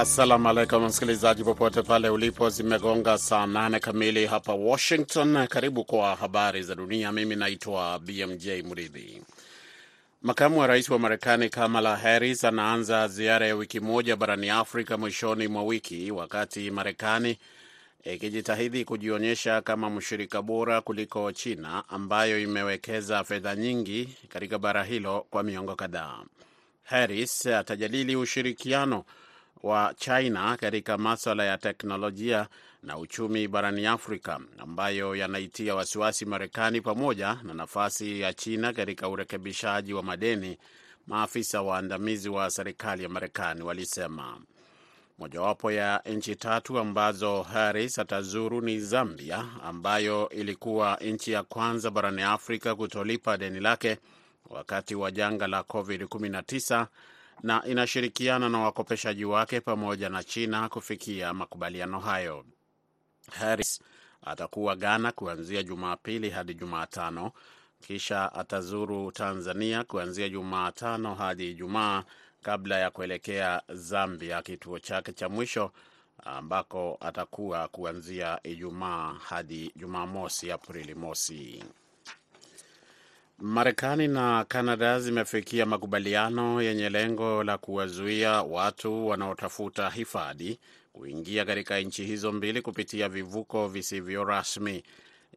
Assalamu alaikum msikilizaji, popote pale ulipo, zimegonga saa nane kamili hapa Washington. Karibu kwa habari za dunia. Mimi naitwa BMJ Mridhi. Makamu wa rais wa Marekani Kamala Harris anaanza ziara ya wiki moja barani Afrika mwishoni mwa wiki, wakati Marekani ikijitahidi kujionyesha kama mshirika bora kuliko China ambayo imewekeza fedha nyingi katika bara hilo kwa miongo kadhaa. Harris atajadili ushirikiano wa China katika maswala ya teknolojia na uchumi barani Afrika ambayo yanaitia wasiwasi Marekani pamoja na nafasi ya China katika urekebishaji wa madeni, maafisa waandamizi wa serikali ya Marekani walisema. Mojawapo ya nchi tatu ambazo Harris atazuru ni Zambia, ambayo ilikuwa nchi ya kwanza barani Afrika kutolipa deni lake wakati wa janga la COVID-19 na inashirikiana na wakopeshaji wake pamoja na China kufikia makubaliano hayo. Harris atakuwa Ghana kuanzia Jumapili hadi Jumatano, kisha atazuru Tanzania kuanzia Jumatano hadi Ijumaa kabla ya kuelekea Zambia, kituo chake cha mwisho ambako atakuwa kuanzia Ijumaa hadi Jumamosi, Aprili mosi. Marekani na Kanada zimefikia makubaliano yenye lengo la kuwazuia watu wanaotafuta hifadhi kuingia katika nchi hizo mbili kupitia vivuko visivyo rasmi,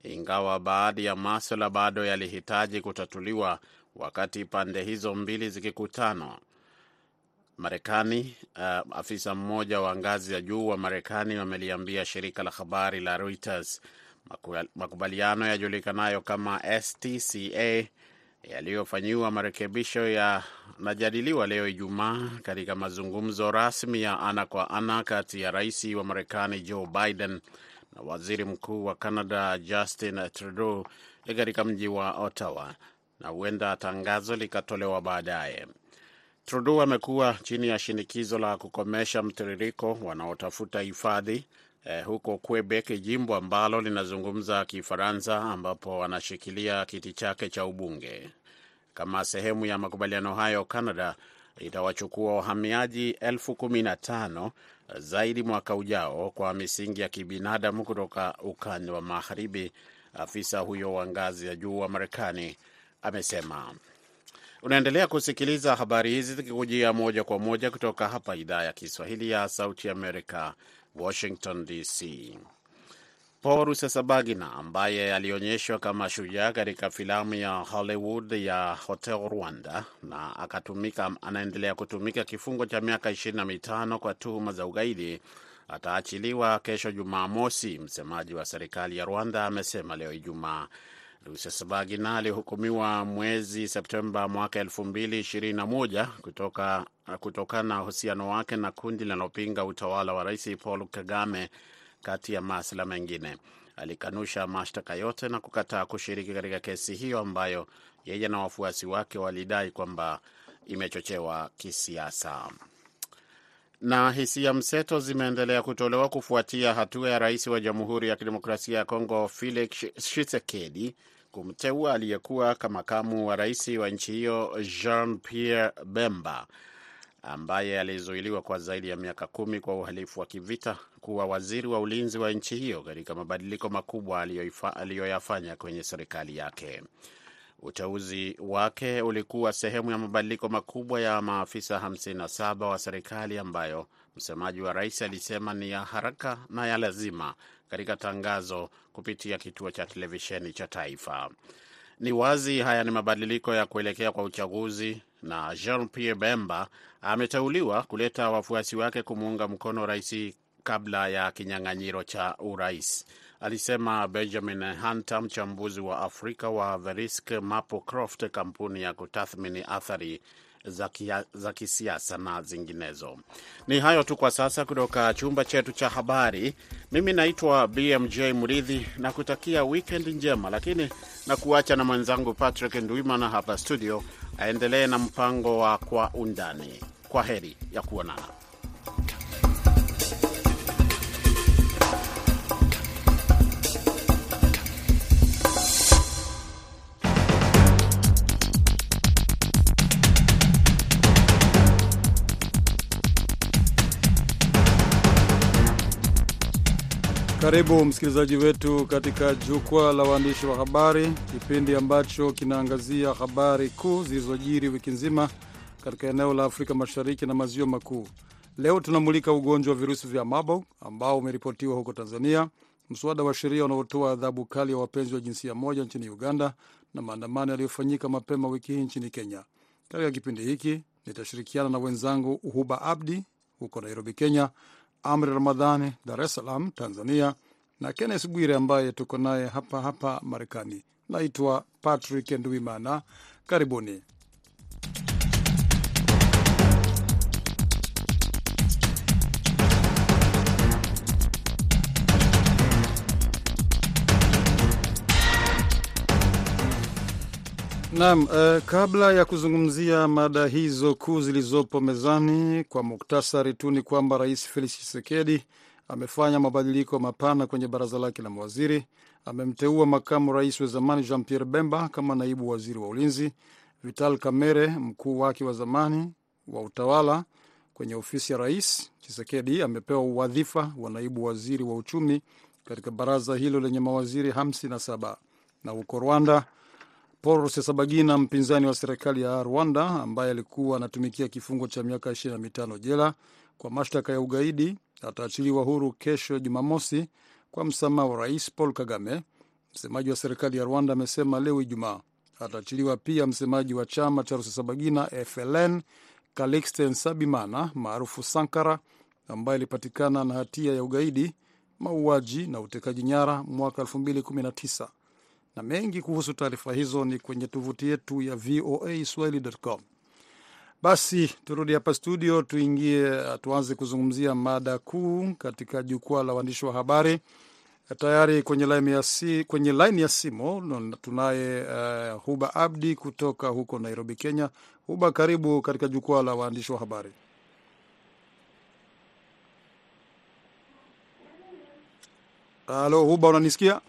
ingawa baadhi ya maswala bado yalihitaji kutatuliwa wakati pande hizo mbili zikikutana. Marekani, uh, afisa mmoja wa ngazi ya juu wa Marekani ameliambia shirika la habari la Reuters makubaliano yajulikanayo kama STCA yaliyofanyiwa marekebisho yanajadiliwa leo Ijumaa katika mazungumzo rasmi ya ana kwa ana kati ya rais wa Marekani Joe Biden na waziri mkuu wa Canada Justin Trudeau katika mji wa Ottawa, na huenda tangazo likatolewa baadaye. Trudeau amekuwa chini ya shinikizo la kukomesha mtiririko wanaotafuta hifadhi Eh, huko Quebec, jimbo ambalo linazungumza Kifaransa, ambapo anashikilia kiti chake cha ubunge. Kama sehemu ya makubaliano hayo, Canada itawachukua wahamiaji elfu kumi na tano zaidi mwaka ujao kwa misingi ya kibinadamu kutoka ukanda wa magharibi, afisa huyo wa ngazi ya juu wa Marekani amesema. Unaendelea kusikiliza habari hizi zikikujia moja kwa moja kutoka hapa idhaa ya Kiswahili ya Sauti Amerika, Washington DC. Paul Rusesabagina ambaye alionyeshwa kama shujaa katika filamu ya Hollywood ya Hotel Rwanda na akatumika, anaendelea kutumika kifungo cha miaka ishirini na mitano kwa tuhuma za ugaidi ataachiliwa kesho Jumamosi. Msemaji wa serikali ya Rwanda amesema leo Ijumaa. Rusesabagina alihukumiwa mwezi Septemba mwaka elfu mbili ishirini na moja kutoka kutokana na uhusiano wake na kundi linalopinga utawala wa rais Paul Kagame, kati ya masuala mengine. Alikanusha mashtaka yote na kukataa kushiriki katika kesi hiyo ambayo yeye na wafuasi wake walidai kwamba imechochewa kisiasa. Na hisia mseto zimeendelea kutolewa kufuatia hatua ya rais wa Jamhuri ya Kidemokrasia ya Kongo Felix Tshisekedi kumteua aliyekuwa makamu wa rais wa nchi hiyo Jean Pierre Bemba ambaye alizuiliwa kwa zaidi ya miaka kumi kwa uhalifu wa kivita kuwa waziri wa ulinzi wa nchi hiyo katika mabadiliko makubwa aliyoyafanya kwenye serikali yake. Uteuzi wake ulikuwa sehemu ya mabadiliko makubwa ya maafisa 57 wa serikali ambayo msemaji wa rais alisema ni ya haraka na ya lazima katika tangazo kupitia kituo cha televisheni cha taifa. Ni wazi haya ni mabadiliko ya kuelekea kwa uchaguzi, na Jean Pierre Bemba ameteuliwa kuleta wafuasi wake kumuunga mkono rais kabla ya kinyang'anyiro cha urais, alisema Benjamin Hunter, mchambuzi wa Afrika wa Verisk Maplecroft, kampuni ya kutathmini athari za kisiasa na zinginezo. Ni hayo tu kwa sasa kutoka chumba chetu cha habari. Mimi naitwa BMJ Muridhi na kutakia wikendi njema, lakini na kuacha na mwenzangu Patrick Ndwimana hapa studio aendelee na mpango wa Kwa Undani. Kwa heri ya kuonana. Karibu msikilizaji wetu katika jukwaa la waandishi wa habari, kipindi ambacho kinaangazia habari kuu zilizojiri wiki nzima katika eneo la Afrika Mashariki na Maziwa Makuu. Leo tunamulika ugonjwa wa virusi vya Marburg ambao umeripotiwa huko Tanzania, mswada wa sheria unaotoa adhabu kali ya wapenzi wa jinsia moja nchini Uganda na maandamano yaliyofanyika mapema wiki hii nchini Kenya. Katika kipindi hiki nitashirikiana na wenzangu Huba Abdi huko Nairobi, Kenya, Amri Ramadhani Dar es Salaam, Tanzania, na Kennes Bwire ambaye tuko naye hapa hapa Marekani. Naitwa Patrick Nduimana. Karibuni. Naam, eh, kabla ya kuzungumzia mada hizo kuu zilizopo mezani, kwa muktasari tu ni kwamba Rais Felix Tshisekedi amefanya mabadiliko mapana kwenye baraza lake la mawaziri. Amemteua makamu rais wa zamani Jean Pierre Bemba kama naibu waziri wa ulinzi, Vital Kamerhe mkuu wake wa zamani wa utawala kwenye ofisi ya rais. Tshisekedi amepewa uwadhifa wa naibu waziri wa uchumi katika baraza hilo lenye mawaziri 57 na huko Rwanda Paul Rusesabagina, mpinzani wa serikali ya Rwanda ambaye alikuwa anatumikia kifungo cha miaka 25 jela kwa mashtaka ya ugaidi, ataachiliwa huru kesho Jumamosi kwa msamaha wa rais Paul Kagame. Msemaji wa serikali ya Rwanda amesema leo Ijumaa. Ataachiliwa pia msemaji wa chama cha Rusesabagina FLN Calixte Nsabimana maarufu Sankara, ambaye alipatikana na hatia ya ugaidi, mauaji na utekaji nyara mwaka 2019 na mengi kuhusu taarifa hizo ni kwenye tovuti yetu ya VOA Swahili.com. Basi turudi hapa studio, tuingie, tuanze kuzungumzia mada kuu katika jukwaa la waandishi wa habari. Tayari kwenye laini ya, si, kwenye laini ya simu tunaye uh, Huba Abdi kutoka huko Nairobi, Kenya. Huba, karibu katika jukwaa la waandishi wa habari. Halo Huba, unanisikia?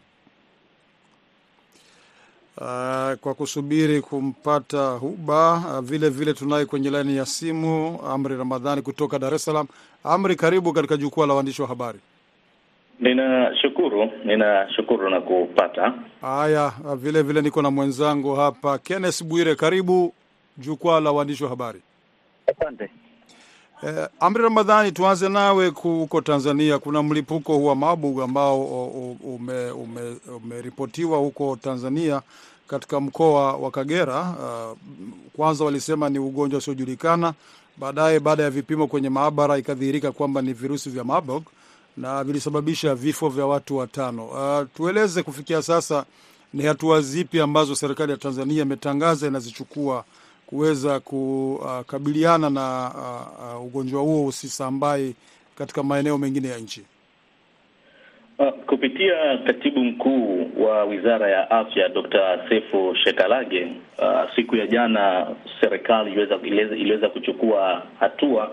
Uh, kwa kusubiri kumpata Huba uh, vile vile tunaye kwenye laini ya simu Amri Ramadhani kutoka Dar es Salaam. Amri, karibu katika jukwaa la waandishi wa habari. Ninashukuru, ninashukuru na kupata haya. Uh, vile vile niko na mwenzangu hapa Kenneth Bwire, karibu jukwaa la waandishi wa habari. Asante. Eh, Amri Ramadhani, tuanze nawe huko Tanzania. Kuna mlipuko wa Marburg ambao umeripotiwa ume, ume huko Tanzania katika mkoa wa Kagera. Uh, kwanza walisema ni ugonjwa usiojulikana, baadaye baada ya vipimo kwenye maabara ikadhihirika kwamba ni virusi vya Marburg na vilisababisha vifo vya watu watano. Uh, tueleze kufikia sasa ni hatua zipi ambazo serikali ya Tanzania imetangaza inazichukua kuweza kukabiliana na uh, ugonjwa huo usisambai katika maeneo mengine ya nchi. Uh, kupitia katibu mkuu wa Wizara ya Afya Dr. Sefu Shekalage, uh, siku ya jana serikali iliweza kuchukua hatua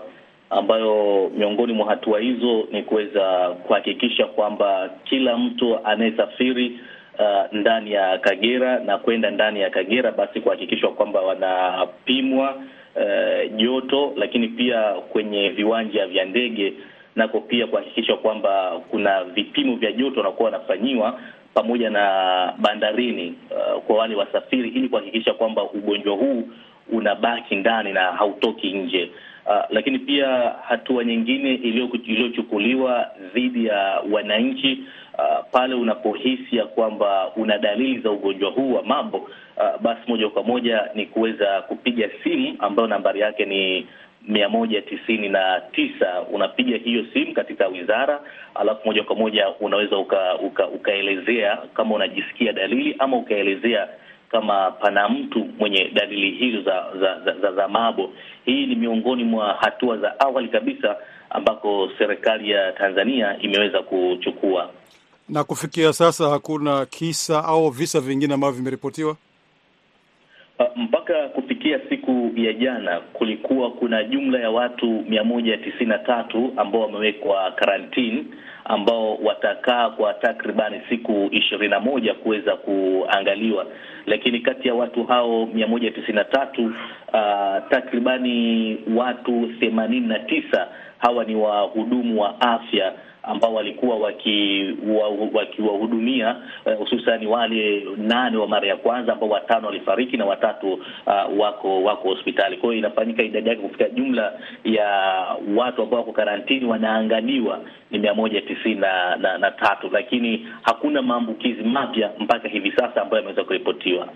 ambayo miongoni mwa hatua hizo ni kuweza kuhakikisha kwamba kila mtu anayesafiri Uh, ndani ya Kagera na kwenda ndani ya Kagera basi kuhakikishwa kwamba wanapimwa uh, joto, lakini pia kwenye viwanja vya ndege nako pia kuhakikisha kwamba kuna vipimo vya joto wanakuwa wanafanyiwa pamoja na bandarini, uh, kwa wale wasafiri ili kuhakikisha kwamba ugonjwa huu unabaki ndani na hautoki nje. Uh, lakini pia hatua nyingine iliyochukuliwa dhidi ya wananchi uh, pale unapohisi ya kwamba una dalili za ugonjwa huu wa mambo uh, basi moja kwa moja ni kuweza kupiga simu ambayo nambari yake ni mia moja tisini na tisa. Unapiga hiyo simu katika wizara, alafu moja kwa moja unaweza uka, uka, ukaelezea kama unajisikia dalili ama ukaelezea kama pana mtu mwenye dalili hizo za za, za, za, za mabo. Hii ni miongoni mwa hatua za awali kabisa ambako serikali ya Tanzania imeweza kuchukua. Na kufikia sasa hakuna kisa au visa vingine ambavyo vimeripotiwa? Mpaka kufikia siku ya jana kulikuwa kuna jumla ya watu mia moja tisini na tatu ambao wamewekwa karantini ambao watakaa kwa takribani siku ishirini na moja kuweza kuangaliwa, lakini kati ya watu hao mia moja tisini na tatu uh, takribani watu themanini na tisa hawa ni wahudumu wa afya ambao walikuwa wakiwahudumia waki hususani uh, wale nane wa mara ya kwanza ambao watano walifariki na watatu uh, wako wako hospitali. Kwa hiyo inafanyika idadi yake kufika jumla ya watu ambao wako karantini wanaanganiwa ni mia moja tisini na, na, na tatu, lakini hakuna maambukizi mapya mpaka hivi sasa ambayo yameweza kuripotiwa.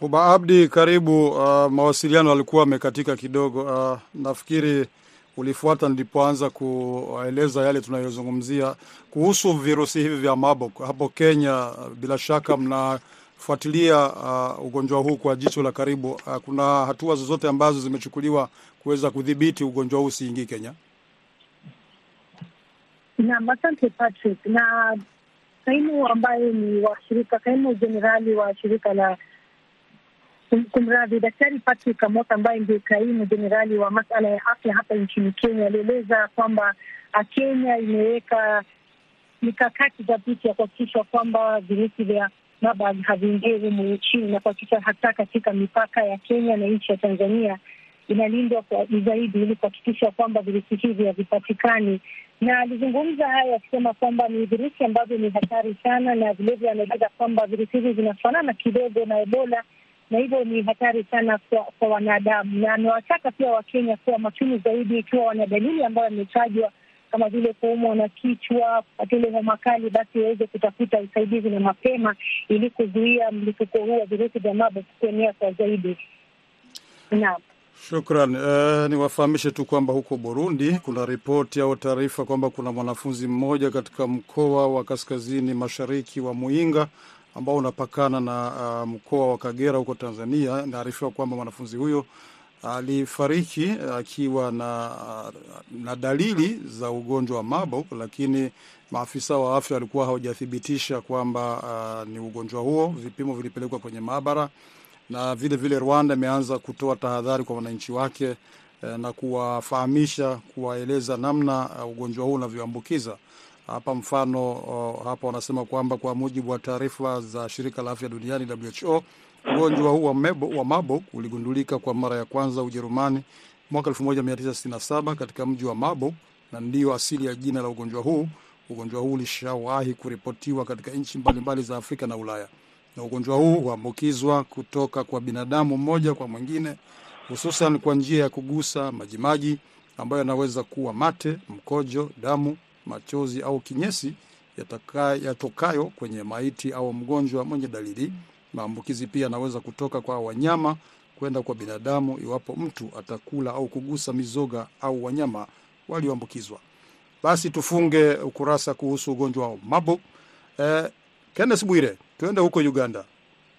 Huba Abdi, karibu. Uh, mawasiliano alikuwa amekatika kidogo. Uh, nafikiri ulifuata nilipoanza kueleza yale tunayozungumzia kuhusu virusi hivi vya Marburg hapo Kenya. Bila shaka mnafuatilia uh, ugonjwa huu kwa jicho la karibu. Uh, kuna hatua zozote ambazo zimechukuliwa kuweza kudhibiti ugonjwa huu usiingii Kenya? Naam, asante Patrick. Na kaimu ambaye ni washirika, kaimu jenerali wa shirika la kumradhi, Daktari Patrick Kamota ambaye ndio kaimu jenerali wa masala ya afya hapa nchini Kenya alieleza kwamba Kenya imeweka mikakati dhabiti ya kuhakikisha kwamba virusi vya Marburg haviingie humu nchini na kuhakikisha hata katika mipaka ya Kenya na nchi ya Tanzania inalindwa kwa zaidi ili kuhakikisha kwamba virusi hivi havipatikani. Na alizungumza haya akisema kwamba ni virusi ambavyo ni hatari sana, na vilevile anaeleza kwamba virusi hivi vinafanana kidogo na Ebola na hivyo ni hatari sana kwa, kwa wanadamu, na amewataka pia Wakenya kuwa makini zaidi ikiwa wana dalili ambayo ametajwa kama vile kuumwa na kichwa, kupata homa kali, basi waweze kutafuta usaidizi na mapema ili kuzuia mlipuko huu wa virusi vya Marburg kuenea kwa zaidi. Naam. Shukran. Uh, niwafahamishe tu kwamba huko Burundi kuna ripoti au taarifa kwamba kuna mwanafunzi mmoja katika mkoa wa kaskazini mashariki wa Muinga ambao unapakana na uh, mkoa wa Kagera huko Tanzania. Inaarifiwa kwamba mwanafunzi huyo alifariki akiwa na, na dalili za ugonjwa wa Marburg, lakini maafisa wa afya walikuwa hawajathibitisha kwamba uh, ni ugonjwa huo. Vipimo vilipelekwa kwenye maabara na vile vile Rwanda imeanza kutoa tahadhari kwa wananchi wake uh, na kuwafahamisha, kuwaeleza namna uh, ugonjwa huo unavyoambukiza. Hapa mfano uh, hapa wanasema kwamba kwa mujibu wa taarifa za shirika la afya duniani WHO, ugonjwa huu wa, Marburg uligundulika kwa mara ya kwanza Ujerumani mwaka 1967 katika mji wa Marburg, na ndiyo asili ya jina la ugonjwa huu. Ugonjwa huu ulishawahi kuripotiwa katika nchi mbalimbali za Afrika na Ulaya, na ugonjwa huu huambukizwa kutoka kwa binadamu mmoja kwa mwingine, hususan kwa njia ya kugusa majimaji ambayo yanaweza kuwa mate, mkojo, damu machozi au kinyesi yatokayo kwenye maiti au mgonjwa mwenye dalili. Maambukizi pia yanaweza kutoka kwa wanyama kwenda kwa binadamu iwapo mtu atakula au kugusa mizoga au wanyama walioambukizwa. Basi tufunge ukurasa kuhusu ugonjwa wa Marburg. Eh, Kenneth Bwire, tuende huko Uganda.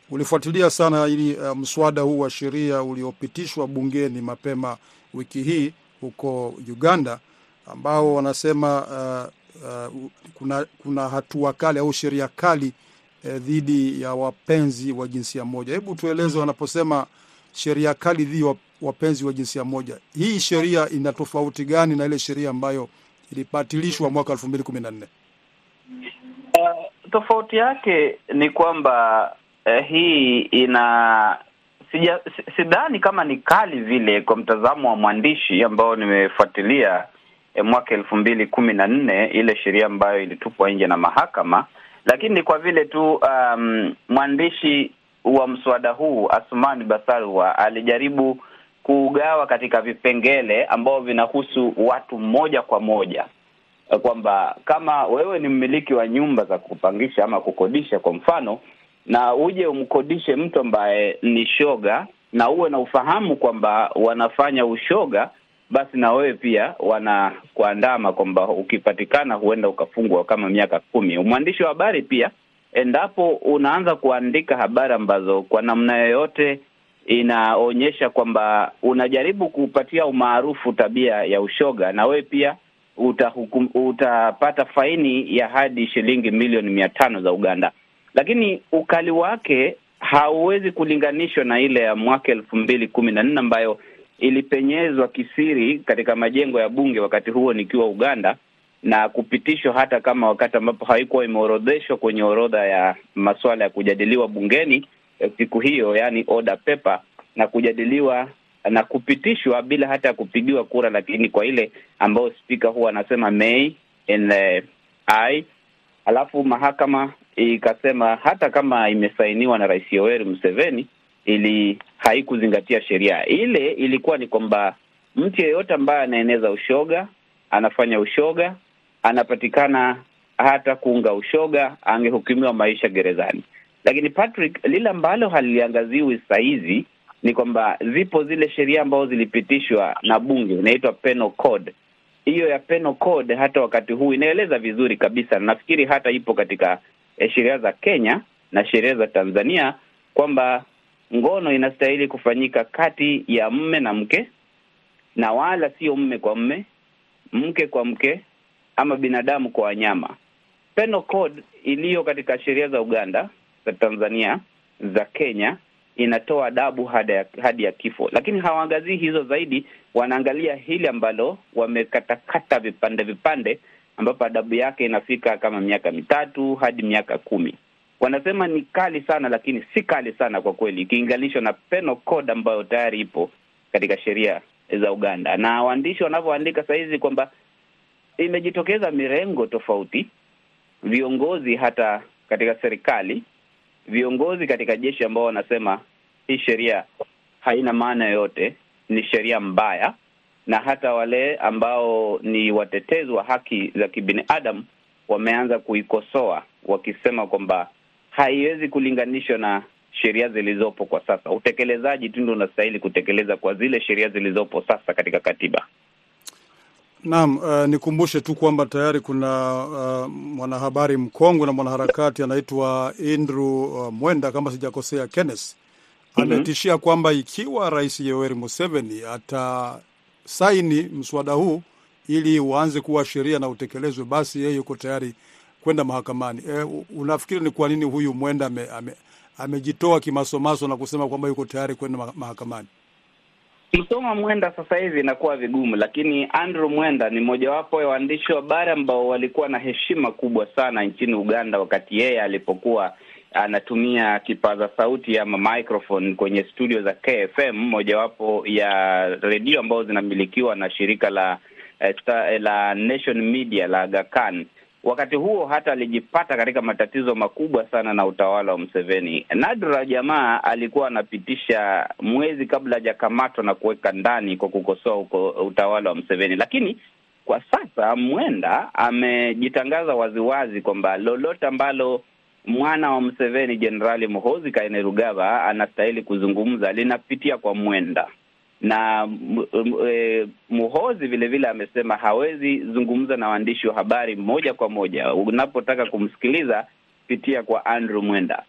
Ulifuatilia sana ili uh, mswada huu wa sheria uliopitishwa bungeni mapema wiki hii huko Uganda ambao wanasema uh, uh, kuna, kuna hatua kali au sheria kali uh, dhidi ya wapenzi wa jinsia moja. Hebu tueleze, wanaposema sheria kali dhidi wapenzi wa jinsia moja, hii sheria ina tofauti gani na ile sheria ambayo ilibatilishwa mwaka elfu mbili kumi na nne? Uh, tofauti yake ni kwamba uh, hii ina sidhani kama ni kali vile kwa mtazamo wa mwandishi ambao nimefuatilia mwaka elfu mbili kumi na nne ile sheria ambayo ilitupwa nje na mahakama, lakini kwa vile tu um, mwandishi wa mswada huu Asumani Basalwa alijaribu kuugawa katika vipengele ambao vinahusu watu moja kwa moja, kwamba kama wewe ni mmiliki wa nyumba za kupangisha ama kukodisha, kwa mfano, na uje umkodishe mtu ambaye ni shoga na uwe na ufahamu kwamba wanafanya ushoga basi na wewe pia wanakuandama kwamba ukipatikana huenda ukafungwa kama miaka kumi. Mwandishi wa habari pia, endapo unaanza kuandika habari ambazo kwa namna yoyote inaonyesha kwamba unajaribu kupatia umaarufu tabia ya ushoga, na wewe pia utahukum, utapata faini ya hadi shilingi milioni mia tano za Uganda. Lakini ukali wake hauwezi kulinganishwa na ile ya mwaka elfu mbili kumi na nne ambayo ilipenyezwa kisiri katika majengo ya bunge wakati huo nikiwa Uganda na kupitishwa hata kama wakati ambapo haikuwa imeorodheshwa kwenye orodha ya masuala ya kujadiliwa bungeni siku hiyo, yaani order paper, na kujadiliwa na kupitishwa bila hata ya kupigiwa kura, lakini kwa ile ambayo spika huwa anasema may and BBI, alafu mahakama ikasema hata kama imesainiwa na Rais Yoweri Museveni ili haikuzingatia sheria ile. Ilikuwa ni kwamba mtu yeyote ambaye anaeneza ushoga, anafanya ushoga, anapatikana hata kuunga ushoga, angehukumiwa maisha gerezani. Lakini Patrick, lile ambalo haliangaziwi sahizi ni kwamba zipo zile sheria ambazo zilipitishwa na bunge, inaitwa penal code. Hiyo ya penal code hata wakati huu inaeleza vizuri kabisa, nafikiri hata ipo katika eh, sheria za Kenya na sheria za Tanzania kwamba ngono inastahili kufanyika kati ya mme na mke, na wala sio mme kwa mme, mke kwa mke, ama binadamu kwa wanyama. Penal code iliyo katika sheria za Uganda, za Tanzania, za Kenya inatoa adabu hadi ya, kifo, lakini hawaangazii hizo zaidi. Wanaangalia hili ambalo wamekatakata vipande vipande, ambapo adabu yake inafika kama miaka mitatu hadi miaka kumi. Wanasema ni kali sana, lakini si kali sana kwa kweli, ikilinganishwa na penal code ambayo tayari ipo katika sheria za Uganda. Na waandishi wanavyoandika sahizi kwamba imejitokeza mirengo tofauti, viongozi hata katika serikali viongozi katika jeshi ambao wanasema hii sheria haina maana yoyote, ni sheria mbaya, na hata wale ambao ni watetezi wa haki za kibinadamu wameanza kuikosoa wakisema kwamba haiwezi kulinganishwa na sheria zilizopo kwa sasa. Utekelezaji tu ndio unastahili kutekeleza kwa zile sheria zilizopo sasa katika katiba. Naam, uh, nikumbushe tu kwamba tayari kuna uh, mwanahabari mkongwe na mwanaharakati anaitwa Andrew uh, Mwenda kama sijakosea, Kenneth ametishia kwamba ikiwa Rais Yoweri Museveni atasaini mswada huu ili uanze kuwa sheria na utekelezwe, basi yeye yuko tayari kwenda mahakamani. E, unafikiri ni kwa nini huyu Mwenda ame, ame, amejitoa kimasomaso na kusema kwamba yuko tayari kwenda mahakamani? Msoma Mwenda sasa hivi inakuwa vigumu, lakini Andrew Mwenda ni mojawapo ya waandishi wa habari ambao walikuwa na heshima kubwa sana nchini Uganda wakati yeye alipokuwa anatumia kipaza sauti ama microphone kwenye studio za KFM, mojawapo ya redio ambazo zinamilikiwa na shirika la la Nation Media la Aga Khan. Wakati huo hata alijipata katika matatizo makubwa sana na utawala wa Mseveni. Nadra jamaa alikuwa anapitisha mwezi kabla hajakamatwa na kuweka ndani kwa kukosoa uko utawala wa Mseveni, lakini kwa sasa Mwenda amejitangaza waziwazi kwamba lolote ambalo mwana wa Mseveni Jenerali Muhoozi Kainerugaba anastahili kuzungumza linapitia kwa Mwenda na e, Muhozi vile vile amesema hawezi zungumza na waandishi wa habari moja kwa moja. Unapotaka kumsikiliza pitia kwa Andrew Mwenda.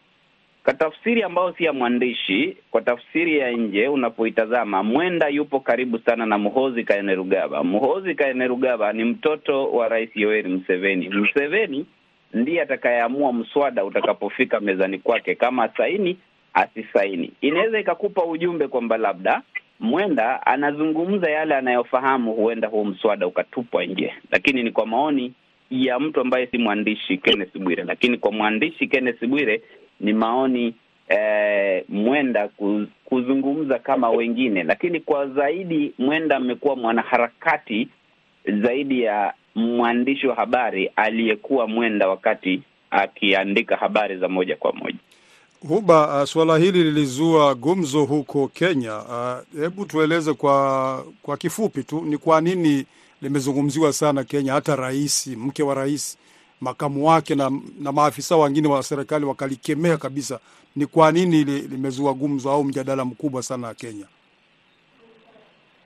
Kwa tafsiri ambayo si ya mwandishi, kwa tafsiri ya nje unapoitazama, Mwenda yupo karibu sana na Muhozi Kainerugaba. Muhozi Kainerugaba ni mtoto wa Rais Yoweri Museveni. Museveni ndiye atakayeamua mswada utakapofika mezani kwake, kama saini asisaini. Inaweza ikakupa ujumbe kwamba labda Mwenda anazungumza yale anayofahamu, huenda huo mswada ukatupwa nje, lakini ni kwa maoni ya mtu ambaye si mwandishi Kenneth Bwire. Lakini kwa mwandishi Kenneth Bwire ni maoni eh, Mwenda kuzungumza kama wengine, lakini kwa zaidi Mwenda amekuwa mwanaharakati zaidi ya mwandishi wa habari aliyekuwa Mwenda wakati akiandika habari za moja kwa moja. Huba, uh, suala hili lilizua gumzo huko Kenya. Hebu uh, tueleze kwa kwa kifupi tu ni kwa nini limezungumziwa sana Kenya, hata rais, mke wa rais, makamu wake na, na maafisa wengine wa serikali wakalikemea kabisa. Ni kwa nini limezua gumzo au mjadala mkubwa sana Kenya?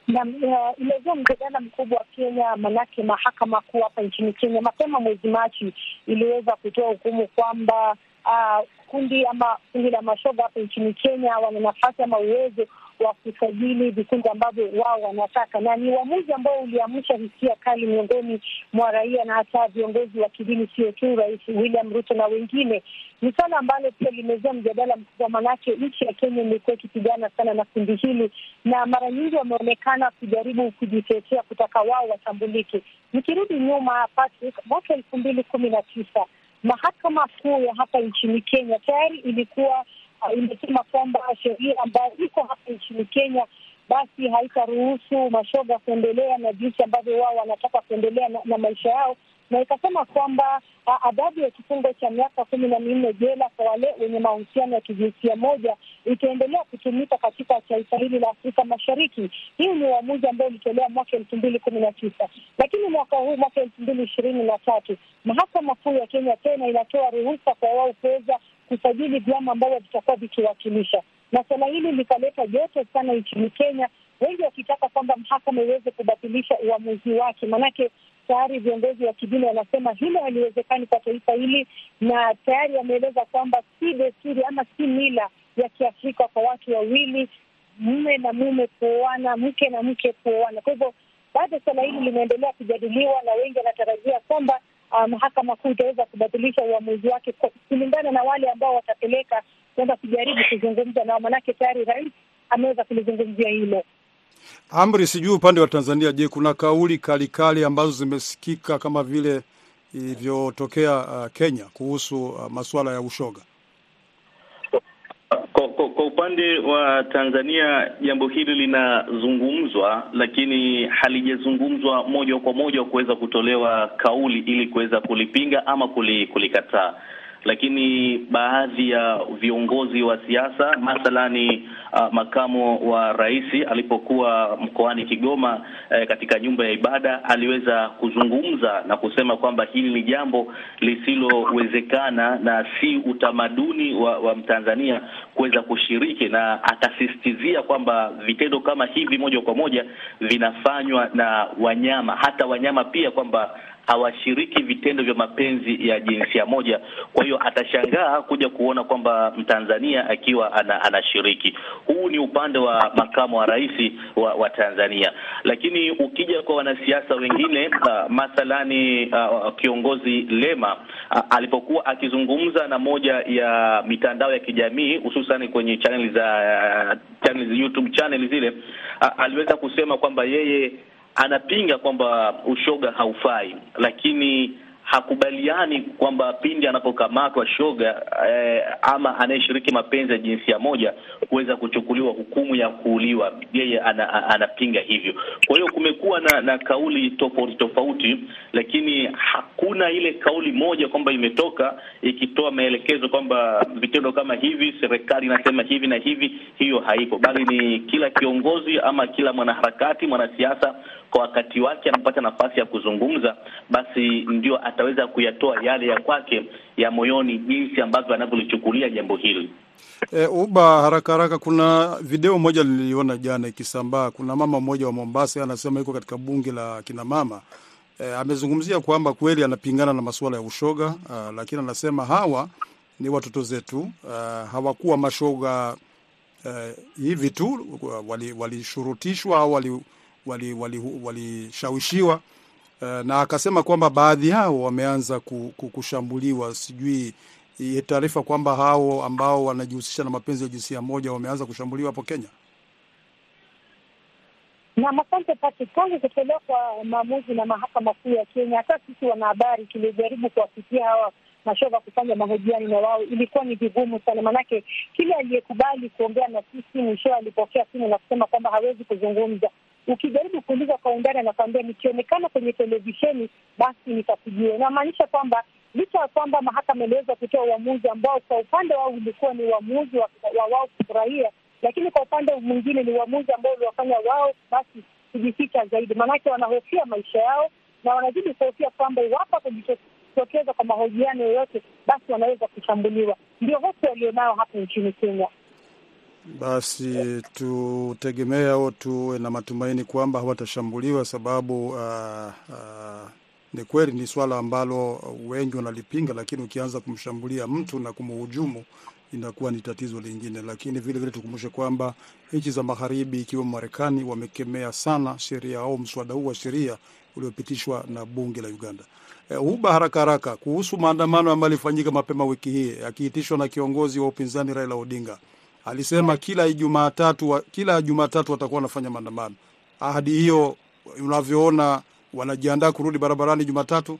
na uh, imezua mjadala mkubwa wa Kenya, manake mahakama kuu hapa nchini Kenya mapema mwezi Machi iliweza kutoa hukumu kwamba uh, kundi ama kundi la mashoga hapa nchini Kenya wana nafasi ama uwezo wa kusajili vikundi ambavyo wao wanataka, na ni uamuzi ambao uliamsha hisia kali miongoni mwa raia na hata viongozi wa kidini, sio tu Rais William Ruto na wengine. Ni swala ambalo pia limezua mjadala mkubwa, manake nchi ya Kenya imekuwa ikipigana sana na kundi hili, na mara nyingi wameonekana kujaribu kujitetea kutaka wao watambulike. Nikirudi nyuma, Patrick, mwaka elfu mbili kumi na tisa mahakama kuu ya hapa nchini Kenya tayari ilikuwa uh, imesema kwamba sheria ambayo iko hapa nchini Kenya basi haitaruhusu mashoga kuendelea na jinsi ambavyo wao wanataka kuendelea na, na maisha yao, na ikasema kwamba adhabu ya kifungo cha miaka kumi na minne jela kwa wale wenye mahusiano ya kijinsia moja itaendelea kutumika katika taifa hili la Afrika Mashariki. Hii ni uamuzi ambao ulitolewa mwaka elfu mbili kumi na tisa, lakini mwaka huu mwaka elfu mbili ishirini na tatu mahakama kuu ya Kenya tena inatoa ruhusa kwa wao kuweza kusajili vyama ambavyo vitakuwa vikiwakilisha, na suala hili likaleta joto sana nchini Kenya, wengi wakitaka kwamba mahakama iweze kubatilisha uamuzi wake, maanake tayari viongozi wa kidini wanasema hilo haliwezekani kwa taifa hili, na tayari wameeleza kwamba si desturi ama si mila ya Kiafrika kwa watu wawili, mume na mume kuoana, mke na mke kuoana. Kwa hivyo bado suala hili limeendelea kujadiliwa na wengi wanatarajia kwamba mahakama um, kuu itaweza kubadilisha uamuzi wake kulingana na wale ambao watapeleka kwenda kujaribu kuzungumza nao, manake tayari rais ameweza kulizungumzia hilo. Amri, sijui upande wa Tanzania, je, kuna kauli kalikali kali ambazo zimesikika kama vile ilivyotokea uh, Kenya kuhusu uh, masuala ya ushoga? Kwa, kwa, kwa upande wa Tanzania jambo hili linazungumzwa, lakini halijazungumzwa moja kwa moja kuweza kutolewa kauli ili kuweza kulipinga ama kulikataa lakini baadhi ya viongozi wa siasa mathalani, uh, makamo wa rais alipokuwa mkoani Kigoma eh, katika nyumba ya ibada aliweza kuzungumza na kusema kwamba hili ni jambo lisilowezekana na si utamaduni wa, wa Mtanzania kuweza kushiriki, na akasisitizia kwamba vitendo kama hivi moja kwa moja vinafanywa na wanyama, hata wanyama pia kwamba hawashiriki vitendo vya mapenzi ya jinsia moja. Kwa hiyo atashangaa kuja kuona kwamba Mtanzania akiwa ana, anashiriki. Huu ni upande wa makamu wa rais wa, wa Tanzania, lakini ukija kwa wanasiasa wengine uh, mathalani uh, kiongozi Lema uh, alipokuwa akizungumza na moja ya mitandao ya kijamii hususan kwenye channel za uh, channel, YouTube channel zile uh, aliweza kusema kwamba yeye anapinga kwamba ushoga haufai, lakini hakubaliani kwamba pindi anapokamatwa shoga eh, ama anayeshiriki mapenzi ya jinsia moja kuweza kuchukuliwa hukumu ya kuuliwa. Yeye ana, anapinga hivyo. Kwa hiyo kumekuwa na, na kauli tofauti tofauti, lakini hakuna ile kauli moja kwamba imetoka ikitoa maelekezo kwamba vitendo kama hivi serikali inasema hivi na hivi. Hiyo haipo, bali ni kila kiongozi ama kila mwanaharakati, mwanasiasa kwa wakati wake anapata nafasi ya kuzungumza, basi ndio ataweza kuyatoa yale ya kwake ya moyoni, jinsi ambavyo anavyolichukulia jambo hili. E, uba haraka haraka, kuna video moja niliona jana ikisambaa. Kuna mama mmoja wa Mombasa anasema yuko katika bunge la kina mama e, amezungumzia kwamba kweli anapingana na masuala ya ushoga a, lakini anasema hawa ni watoto zetu, hawakuwa mashoga a, hivi tu walishurutishwa wali au wali walishawishiwa wali, wali uh, na akasema kwamba baadhi yao wameanza kushambuliwa. Sijui taarifa kwamba hao ambao wanajihusisha na mapenzi ya jinsia moja wameanza kushambuliwa hapo Kenya. Nam, asante Patrick, tangu kutolewa kwa maamuzi na mahakama kuu ya Kenya, hata sisi wanahabari tulijaribu kuwafikia hawa mashoga kufanya mahojiano na wao, ilikuwa ni vigumu sana, maanake kile aliyekubali kuongea na sisi mwishowe alipokea simu na kusema kwamba hawezi kuzungumza ukijaribu kuuliza kwa undani, anakuambia nikionekana kwenye televisheni basi nitakujua. Inamaanisha kwamba licha ya kwamba mahakama iliweza kutoa uamuzi ambao kwa upande wao ulikuwa ni uamuzi wa wao kufurahia, lakini kwa upande mwingine ni uamuzi ambao uliwafanya wao basi kujificha zaidi, maanake wanahofia maisha yao na wanazidi kuhofia kwamba iwapo watajitokeza kwa mahojiano yoyote, basi wanaweza kushambuliwa. Ndio hofu walionayo hapa nchini Kenya. Basi tutegemee au tuwe na matumaini kwamba hawatashambuliwa, sababu uh, uh, ni kweli ni swala ambalo wengi wanalipinga, lakini ukianza kumshambulia mtu na kumhujumu inakuwa ni tatizo lingine. Lakini vile vile tukumbushe kwamba nchi za magharibi ikiwemo Marekani wamekemea sana sheria au mswada huu wa sheria uliopitishwa na bunge la Uganda. E, huba haraka haraka kuhusu maandamano ambayo alifanyika mapema wiki hii akiitishwa na kiongozi wa upinzani Raila Odinga alisema kila Jumatatu kila Jumatatu watakuwa wanafanya maandamano. Ahadi hiyo unavyoona, wanajiandaa kurudi barabarani Jumatatu.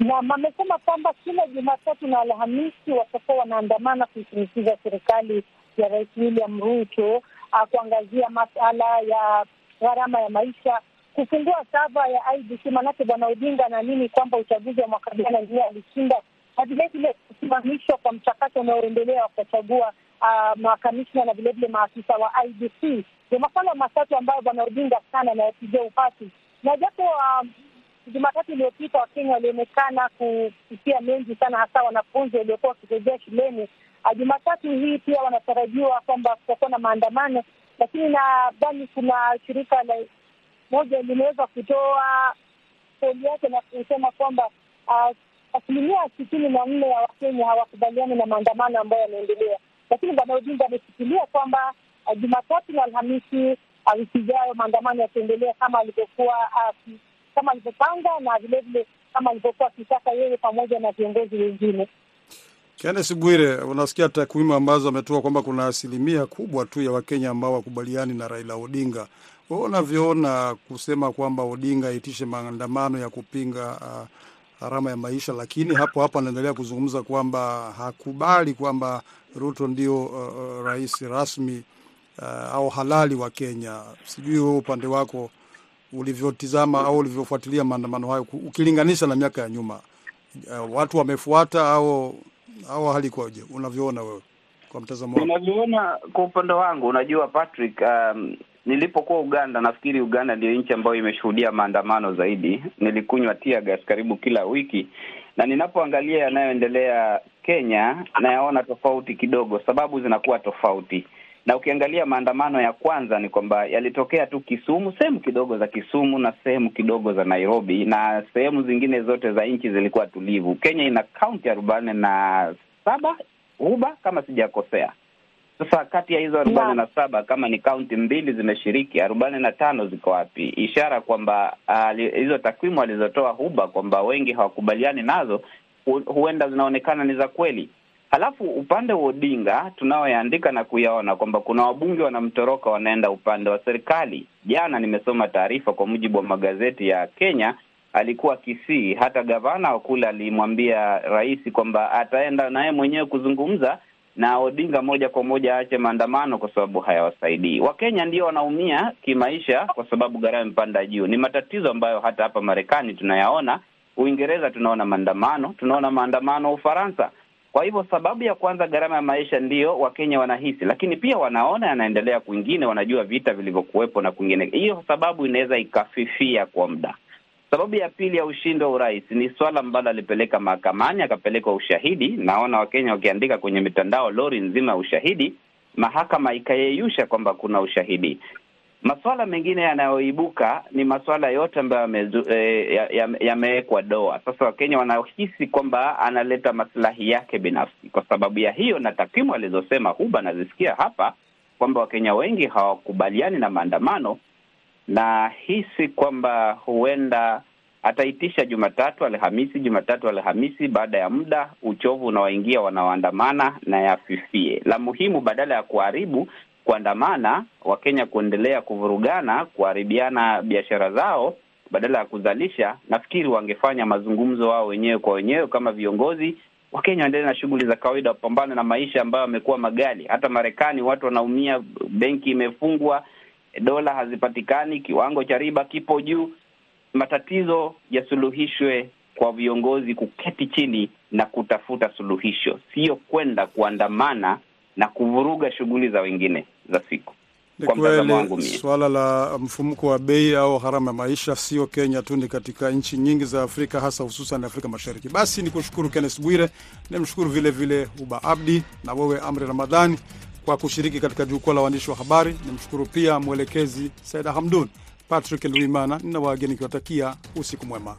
Naam, amesema kwamba kila Jumatatu na Alhamisi watakuwa wanaandamana kuishinikiza serikali ya Rais William Ruto kuangazia masala ya gharama ya maisha, kufungua sava ya IBC, maanake bwana Odinga anaamini kwamba uchaguzi wa mwaka jana ndiye alishinda, na vilevile kusimamishwa kwa mchakato unaoendelea wa kuchagua uh, makamishna na vilevile maafisa wa IBC ndio masuala matatu ambayo bwana Odinga sana anayapigia upasi, na japo uh, Jumatatu iliyopita Wakenya walionekana kupitia mengi sana, hasa wanafunzi waliokuwa wakirejea shuleni. Jumatatu hii pia wanatarajiwa kwamba kutakuwa na maandamano, lakini nadhani kuna shirika la moja limeweza kutoa kauli yake na kusema kwamba asilimia sitini na nne ya Wakenya hawakubaliani na maandamano ambayo yanaendelea, lakini bwana Odinga ameshikilia kwamba Jumatatu na Alhamisi wiki ijayo maandamano yataendelea kama alivyokuwa kama alivyopanga na vilevile kama alivyokuwa akitaka yeye pamoja na viongozi wengine. Kennes Bwire, unasikia takwimu ambazo ametoa kwamba kuna asilimia kubwa tu ya Wakenya ambao wakubaliani na Raila Odinga. Wewe unavyoona kusema kwamba Odinga aitishe maandamano ya kupinga uh, gharama ya maisha, lakini hapo hapo anaendelea kuzungumza kwamba hakubali kwamba Ruto ndio uh, rais rasmi uh, au halali wa Kenya. Sijui wewe upande wako ulivyotizama au ulivyofuatilia maandamano hayo ukilinganisha na miaka ya nyuma, uh, watu wamefuata au au hali ikoje? Unavyoona wewe kwa mtazamo wako? Ninavyoona kwa upande wangu, unajua Patrick, um, nilipokuwa Uganda, nafikiri Uganda ndio nchi ambayo imeshuhudia maandamano zaidi. Nilikunywa tear gas karibu kila wiki, na ninapoangalia yanayoendelea Kenya nayaona tofauti kidogo, sababu zinakuwa tofauti na ukiangalia maandamano ya kwanza ni kwamba yalitokea tu Kisumu, sehemu kidogo za Kisumu na sehemu kidogo za Nairobi, na sehemu zingine zote za nchi zilikuwa tulivu. Kenya ina kaunti arobaini na saba huba kama sijakosea. Sasa kati ya hizo arobaini na saba kama ni kaunti mbili zimeshiriki, arobaini na tano ziko wapi? Ishara kwamba uh, hizo takwimu alizotoa Huba kwamba wengi hawakubaliani nazo, hu huenda zinaonekana ni za kweli. Halafu upande wa Odinga tunaoyaandika na kuyaona kwamba kuna wabunge wanamtoroka wanaenda upande wa serikali. Jana nimesoma taarifa, kwa mujibu wa magazeti ya Kenya, alikuwa Kisii. Hata gavana wa kule alimwambia rais kwamba ataenda naye mwenyewe kuzungumza na Odinga moja kwa moja aache maandamano kwa sababu hayawasaidii. Wakenya ndio wanaumia kimaisha kwa sababu gharama imepanda juu. Ni matatizo ambayo hata hapa Marekani tunayaona, Uingereza tunaona maandamano, tunaona maandamano Ufaransa. Kwa hivyo sababu ya kwanza, gharama ya maisha ndiyo Wakenya wanahisi, lakini pia wanaona yanaendelea kwingine, wanajua vita vilivyokuwepo na kwingine. Hiyo sababu inaweza ikafifia kwa muda. Sababu ya pili ya ushindi wa urais ni swala ambalo alipeleka mahakamani, akapelekwa ushahidi. Naona Wakenya wakiandika kwenye mitandao lori nzima ya ushahidi, mahakama ikayeyusha kwamba kuna ushahidi. Masuala mengine yanayoibuka ni masuala yote ambayo yamewekwa ya, ya doa. Sasa Wakenya wanahisi kwamba analeta maslahi yake binafsi. Kwa sababu ya hiyo na takwimu alizosema Huba nazisikia hapa kwamba Wakenya wengi hawakubaliani na maandamano, na hisi kwamba huenda ataitisha Jumatatu, Alhamisi, Jumatatu, Alhamisi. Baada ya muda uchovu unawaingia wanaoandamana na yafifie. La muhimu badala ya kuharibu kuandamana Wakenya kuendelea kuvurugana, kuharibiana biashara zao badala ya kuzalisha, nafikiri wangefanya mazungumzo wao wenyewe kwa wenyewe kama viongozi. Wakenya waendelee na shughuli za kawaida, wapambane na maisha ambayo yamekuwa magali. Hata Marekani watu wanaumia, benki imefungwa, dola hazipatikani, kiwango cha riba kipo juu. Matatizo yasuluhishwe kwa viongozi kuketi chini na kutafuta suluhisho, sio kwenda kuandamana na kuvuruga shughuli za wengine za siku. Kwa mtazamo wangu swala la mfumuko wa bei au gharama ya maisha sio Kenya tu, ni katika nchi nyingi za Afrika, hasa hususan Afrika Mashariki. Basi ni kushukuru Kennes Bwire, ni mshukuru vile vile Uba Abdi na wewe Amri Ramadhani kwa kushiriki katika jukwaa la waandishi wa habari. Ni mshukuru pia mwelekezi Saida Hamdun. Patrick Luimana nina wageni nikiwatakia usiku mwema.